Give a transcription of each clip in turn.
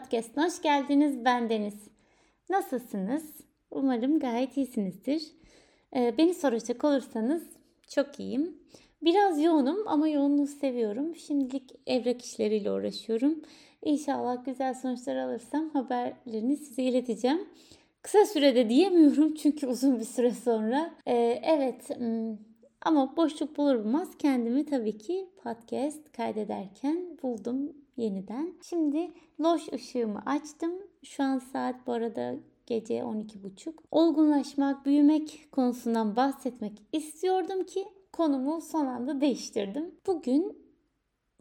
Podcast'ına hoş geldiniz. Ben Deniz. Nasılsınız? Umarım gayet iyisinizdir. Ee, beni soracak olursanız çok iyiyim. Biraz yoğunum ama yoğunluğu seviyorum. Şimdilik evrak işleriyle uğraşıyorum. İnşallah güzel sonuçlar alırsam haberlerini size ileteceğim. Kısa sürede diyemiyorum çünkü uzun bir süre sonra. Ee, evet hmm, ama boşluk bulur bulmaz kendimi tabii ki podcast kaydederken buldum yeniden. Şimdi loş ışığımı açtım. Şu an saat bu arada gece 12.30. Olgunlaşmak, büyümek konusundan bahsetmek istiyordum ki konumu son anda değiştirdim. Bugün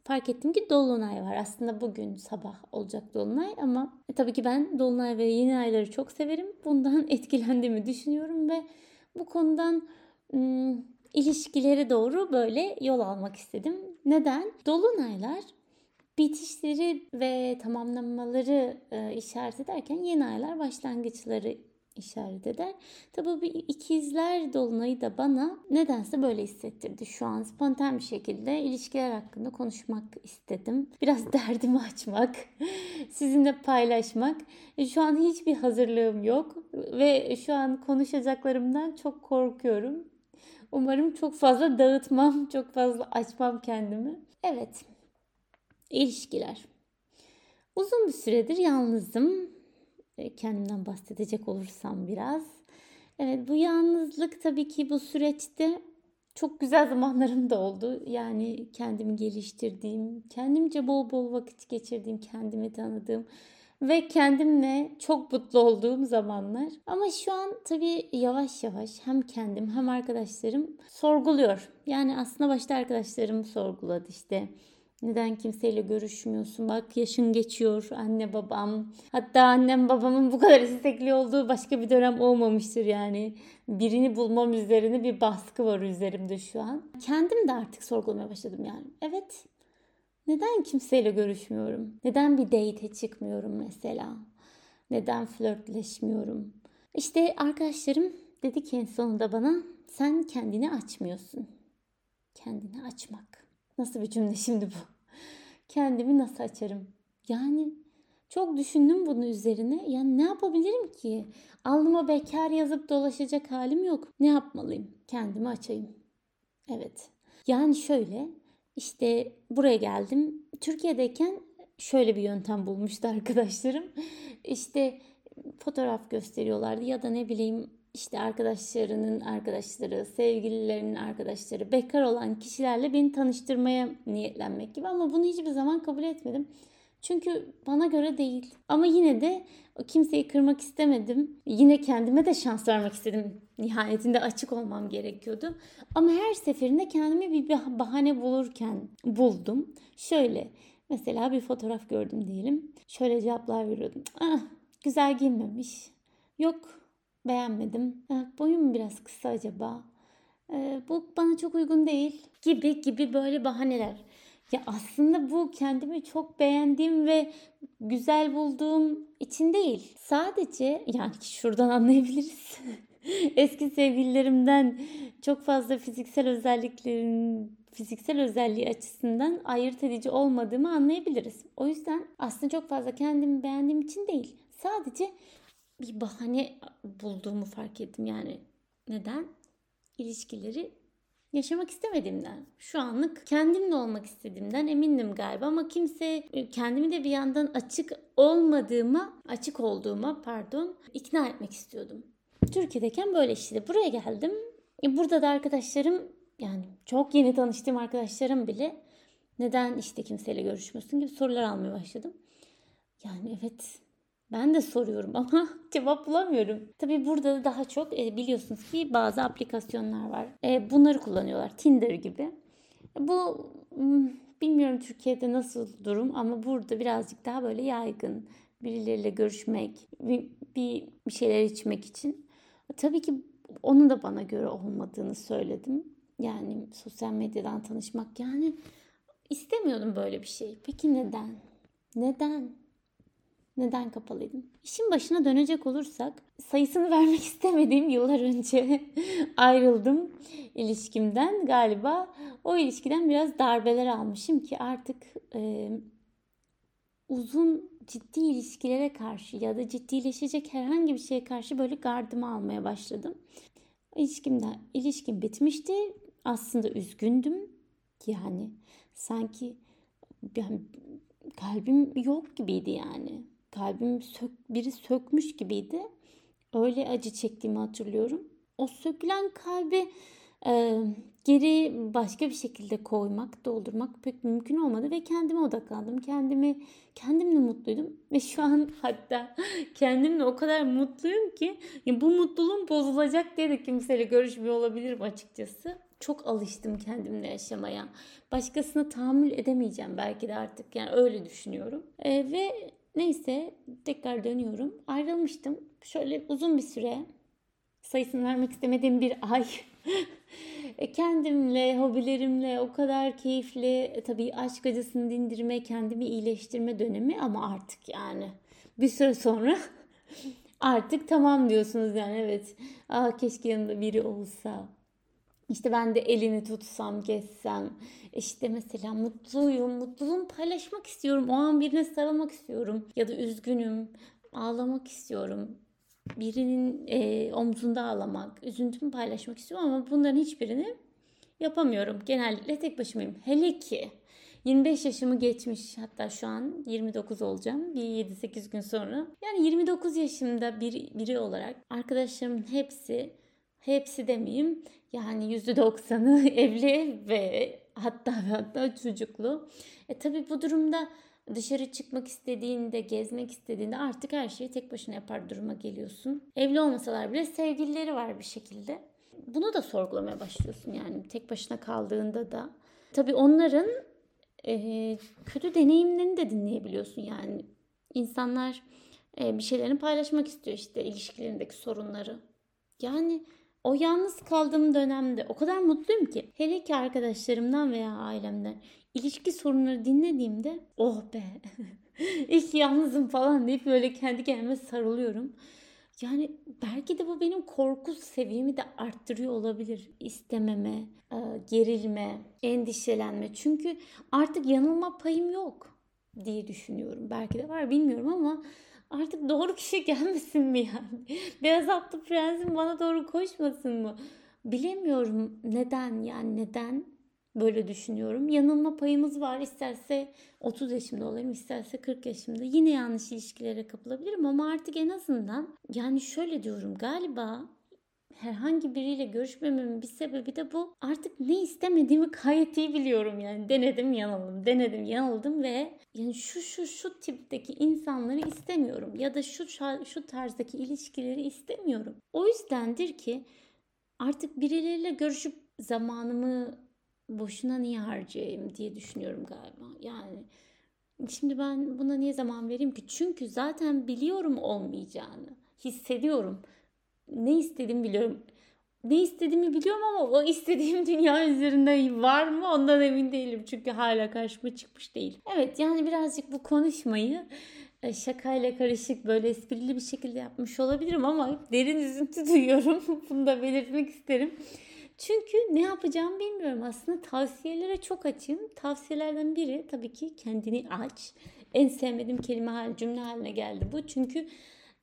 fark ettim ki dolunay var. Aslında bugün sabah olacak dolunay ama e, tabii ki ben dolunay ve yeni ayları çok severim. Bundan etkilendiğimi düşünüyorum ve bu konudan ım, ilişkileri doğru böyle yol almak istedim. Neden? Dolunaylar bitişleri ve tamamlamaları e, işaret ederken yeni aylar başlangıçları işaret eder. Tabii bu ikizler dolunayı da bana nedense böyle hissettirdi. Şu an spontan bir şekilde ilişkiler hakkında konuşmak istedim. Biraz derdimi açmak, sizinle paylaşmak. E, şu an hiçbir hazırlığım yok ve şu an konuşacaklarımdan çok korkuyorum. Umarım çok fazla dağıtmam, çok fazla açmam kendimi. Evet, ilişkiler. Uzun bir süredir yalnızım. E, kendimden bahsedecek olursam biraz. Evet bu yalnızlık tabii ki bu süreçte çok güzel zamanlarım da oldu. Yani kendimi geliştirdiğim, kendimce bol bol vakit geçirdiğim, kendimi tanıdığım ve kendimle çok mutlu olduğum zamanlar. Ama şu an tabii yavaş yavaş hem kendim hem arkadaşlarım sorguluyor. Yani aslında başta arkadaşlarım sorguladı işte neden kimseyle görüşmüyorsun? Bak yaşın geçiyor anne babam. Hatta annem babamın bu kadar istekli olduğu başka bir dönem olmamıştır yani. Birini bulmam üzerine bir baskı var üzerimde şu an. Kendim de artık sorgulamaya başladım yani. Evet neden kimseyle görüşmüyorum? Neden bir date çıkmıyorum mesela? Neden flörtleşmiyorum? İşte arkadaşlarım dedi ki en sonunda bana sen kendini açmıyorsun. Kendini açmak. Nasıl bir cümle şimdi bu? Kendimi nasıl açarım? Yani çok düşündüm bunun üzerine. Yani ne yapabilirim ki? Alnıma bekar yazıp dolaşacak halim yok. Ne yapmalıyım? Kendimi açayım. Evet. Yani şöyle işte buraya geldim. Türkiye'deyken şöyle bir yöntem bulmuştu arkadaşlarım. İşte fotoğraf gösteriyorlardı ya da ne bileyim işte arkadaşlarının arkadaşları, sevgililerinin arkadaşları, bekar olan kişilerle beni tanıştırmaya niyetlenmek gibi ama bunu hiçbir zaman kabul etmedim. Çünkü bana göre değil. Ama yine de kimseyi kırmak istemedim. Yine kendime de şans vermek istedim. Nihayetinde açık olmam gerekiyordu. Ama her seferinde kendimi bir bahane bulurken buldum. Şöyle mesela bir fotoğraf gördüm diyelim. Şöyle cevaplar veriyordum. Ah güzel giyinmemiş. Yok beğenmedim. boyum biraz kısa acaba? Ee, bu bana çok uygun değil gibi gibi böyle bahaneler. Ya aslında bu kendimi çok beğendiğim ve güzel bulduğum için değil. Sadece yani şuradan anlayabiliriz. Eski sevgililerimden çok fazla fiziksel özelliklerin fiziksel özelliği açısından ayırt edici olmadığımı anlayabiliriz. O yüzden aslında çok fazla kendimi beğendiğim için değil. Sadece bir bahane bulduğumu fark ettim. Yani neden? İlişkileri yaşamak istemediğimden. Şu anlık kendimle olmak istediğimden emindim galiba ama kimse kendimi de bir yandan açık olmadığıma, açık olduğuma pardon, ikna etmek istiyordum. Türkiye'deyken böyle işte buraya geldim. E, burada da arkadaşlarım yani çok yeni tanıştığım arkadaşlarım bile neden işte kimseyle görüşmüyorsun gibi sorular almaya başladım. Yani evet ben de soruyorum ama cevap bulamıyorum. Tabii burada da daha çok e, biliyorsunuz ki bazı aplikasyonlar var. E, bunları kullanıyorlar. Tinder gibi. Bu hmm, bilmiyorum Türkiye'de nasıl durum ama burada birazcık daha böyle yaygın. Birileriyle görüşmek, bir, bir şeyler içmek için. Tabii ki onun da bana göre olmadığını söyledim. Yani sosyal medyadan tanışmak yani istemiyordum böyle bir şey. Peki neden? Neden? Neden kapalıydım? İşin başına dönecek olursak sayısını vermek istemediğim yıllar önce ayrıldım ilişkimden galiba. O ilişkiden biraz darbeler almışım ki artık e, uzun ciddi ilişkilere karşı ya da ciddileşecek herhangi bir şeye karşı böyle gardımı almaya başladım. İlişkimde ilişkim bitmişti. Aslında üzgündüm. Yani sanki yani kalbim yok gibiydi yani. Kalbim sök, biri sökmüş gibiydi. Öyle acı çektiğimi hatırlıyorum. O sökülen kalbi e, geri başka bir şekilde koymak, doldurmak pek mümkün olmadı ve kendime odaklandım. Kendimi kendimle mutluydum ve şu an hatta kendimle o kadar mutluyum ki ya bu mutluluğum bozulacak diye de kimseyle görüşmüyor olabilirim açıkçası. Çok alıştım kendimle yaşamaya. Başkasına tahammül edemeyeceğim belki de artık yani öyle düşünüyorum. E, ve neyse tekrar dönüyorum. Ayrılmıştım. Şöyle uzun bir süre sayısını vermek istemediğim bir ay E, kendimle, hobilerimle o kadar keyifli e, tabii aşk acısını dindirme, kendimi iyileştirme dönemi ama artık yani bir süre sonra artık tamam diyorsunuz yani evet. Aa, keşke yanımda biri olsa. İşte ben de elini tutsam, gezsem. İşte mesela mutluyum, mutluluğumu paylaşmak istiyorum. O an birine sarılmak istiyorum. Ya da üzgünüm, ağlamak istiyorum birinin e, omzunda ağlamak, üzüntümü paylaşmak istiyorum ama bunların hiçbirini yapamıyorum. Genellikle tek başımayım. Hele ki 25 yaşımı geçmiş hatta şu an 29 olacağım bir 7-8 gün sonra. Yani 29 yaşımda bir, biri olarak arkadaşlarımın hepsi hepsi demeyeyim yani %90'ı evli ve hatta hatta çocuklu. E tabi bu durumda dışarı çıkmak istediğinde, gezmek istediğinde artık her şeyi tek başına yapar duruma geliyorsun. Evli olmasalar bile sevgilileri var bir şekilde. Bunu da sorgulamaya başlıyorsun yani tek başına kaldığında da. Tabii onların e, kötü deneyimlerini de dinleyebiliyorsun yani. İnsanlar e, bir şeylerini paylaşmak istiyor işte ilişkilerindeki sorunları. Yani o yalnız kaldığım dönemde o kadar mutluyum ki. Hele ki arkadaşlarımdan veya ailemden ilişki sorunları dinlediğimde oh be ilk yalnızım falan deyip böyle kendi kendime sarılıyorum. Yani belki de bu benim korku seviyemi de arttırıyor olabilir. İstememe, e, gerilme, endişelenme. Çünkü artık yanılma payım yok diye düşünüyorum. Belki de var bilmiyorum ama artık doğru kişi gelmesin mi yani? Beyaz atlı prensim bana doğru koşmasın mı? Bilemiyorum neden yani neden böyle düşünüyorum. Yanılma payımız var. İsterse 30 yaşımda olayım, isterse 40 yaşımda. Yine yanlış ilişkilere kapılabilirim ama artık en azından yani şöyle diyorum galiba herhangi biriyle görüşmememin bir sebebi de bu. Artık ne istemediğimi gayet iyi biliyorum yani. Denedim yanıldım, denedim yanıldım ve yani şu şu şu tipteki insanları istemiyorum ya da şu şu tarzdaki ilişkileri istemiyorum. O yüzdendir ki artık birileriyle görüşüp zamanımı boşuna niye harcayayım diye düşünüyorum galiba. Yani şimdi ben buna niye zaman vereyim ki? Çünkü zaten biliyorum olmayacağını. Hissediyorum. Ne istediğimi biliyorum. Ne istediğimi biliyorum ama o istediğim dünya üzerinde var mı ondan emin değilim. Çünkü hala karşıma çıkmış değil. Evet yani birazcık bu konuşmayı e, şakayla karışık böyle esprili bir şekilde yapmış olabilirim ama derin üzüntü duyuyorum. Bunu da belirtmek isterim. Çünkü ne yapacağımı bilmiyorum. Aslında tavsiyelere çok açım. Tavsiyelerden biri tabii ki kendini aç. En sevmediğim kelime hal, cümle haline geldi bu. Çünkü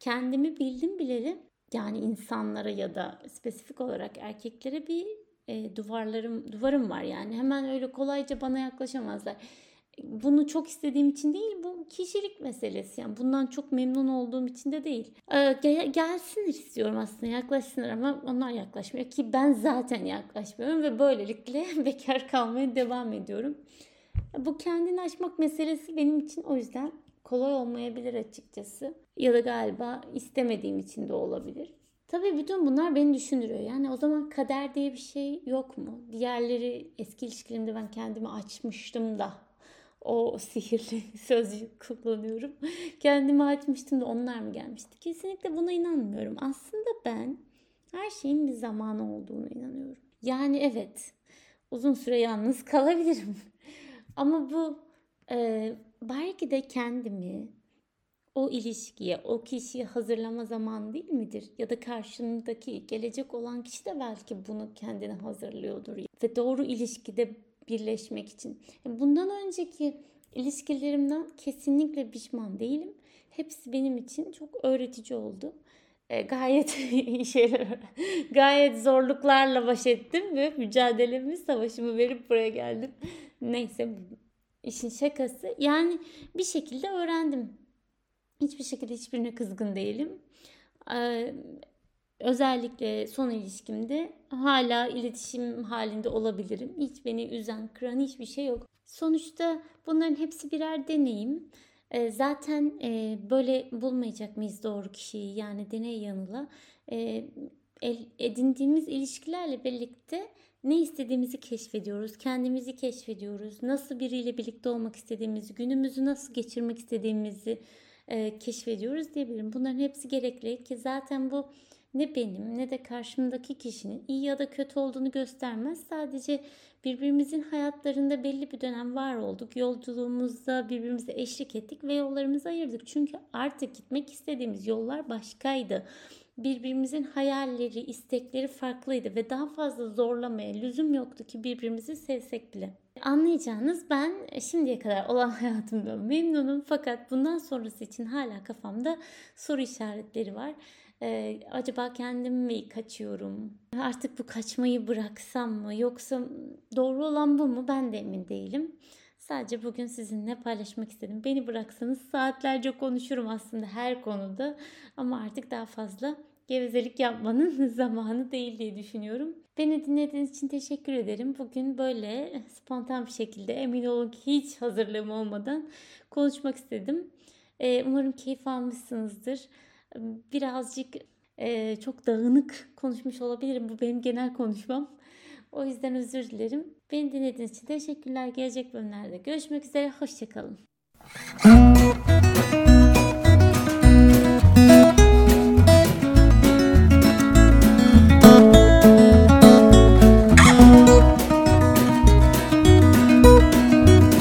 kendimi bildim bileli yani insanlara ya da spesifik olarak erkeklere bir e, duvarlarım duvarım var yani hemen öyle kolayca bana yaklaşamazlar bunu çok istediğim için değil bu kişilik meselesi yani bundan çok memnun olduğum için de değil. Ee, gel, gelsinler istiyorum aslında yaklaşsınlar ama onlar yaklaşmıyor ki ben zaten yaklaşmıyorum ve böylelikle bekar kalmaya devam ediyorum. Bu kendini aşmak meselesi benim için o yüzden kolay olmayabilir açıkçası. Ya da galiba istemediğim için de olabilir. Tabii bütün bunlar beni düşündürüyor. Yani o zaman kader diye bir şey yok mu? Diğerleri eski ilişkilerimde ben kendimi açmıştım da o sihirli sözcüğü kullanıyorum. Kendimi açmıştım da onlar mı gelmişti? Kesinlikle buna inanmıyorum. Aslında ben her şeyin bir zamanı olduğunu inanıyorum. Yani evet uzun süre yalnız kalabilirim. Ama bu e, belki de kendimi o ilişkiye, o kişiyi hazırlama zamanı değil midir? Ya da karşındaki gelecek olan kişi de belki bunu kendine hazırlıyordur. Ve doğru ilişkide birleşmek için. Bundan önceki İlişkilerimden kesinlikle pişman değilim. Hepsi benim için çok öğretici oldu. E, gayet şeyler, gayet zorluklarla baş ettim ve mücadelemi, savaşımı verip buraya geldim. Neyse işin şakası. Yani bir şekilde öğrendim. Hiçbir şekilde hiçbirine kızgın değilim. Ee, özellikle son ilişkimde hala iletişim halinde olabilirim. Hiç beni üzen, kıran hiçbir şey yok. Sonuçta bunların hepsi birer deneyim. Ee, zaten e, böyle bulmayacak mıyız doğru kişiyi? Yani deney yanıla. Ee, edindiğimiz ilişkilerle birlikte ne istediğimizi keşfediyoruz, kendimizi keşfediyoruz, nasıl biriyle birlikte olmak istediğimizi, günümüzü nasıl geçirmek istediğimizi e, keşfediyoruz diyebilirim. Bunların hepsi gerekli ki zaten bu ne benim ne de karşımdaki kişinin iyi ya da kötü olduğunu göstermez. Sadece birbirimizin hayatlarında belli bir dönem var olduk. Yolculuğumuzda birbirimize eşlik ettik ve yollarımızı ayırdık. Çünkü artık gitmek istediğimiz yollar başkaydı birbirimizin hayalleri, istekleri farklıydı ve daha fazla zorlamaya lüzum yoktu ki birbirimizi sevsek bile. Anlayacağınız ben şimdiye kadar olan hayatımda memnunum fakat bundan sonrası için hala kafamda soru işaretleri var. Ee, acaba kendim mi kaçıyorum? Artık bu kaçmayı bıraksam mı? Yoksa doğru olan bu mu? Ben de emin değilim. Sadece bugün sizinle paylaşmak istedim. Beni bıraksanız saatlerce konuşurum aslında her konuda. Ama artık daha fazla gevezelik yapmanın zamanı değil diye düşünüyorum. Beni dinlediğiniz için teşekkür ederim. Bugün böyle spontan bir şekilde emin olun ki hiç hazırlığım olmadan konuşmak istedim. Ee, umarım keyif almışsınızdır. Birazcık e, çok dağınık konuşmuş olabilirim. Bu benim genel konuşmam. O yüzden özür dilerim. Beni dinlediğiniz için teşekkürler. Gelecek bölümlerde görüşmek üzere. Hoşçakalın.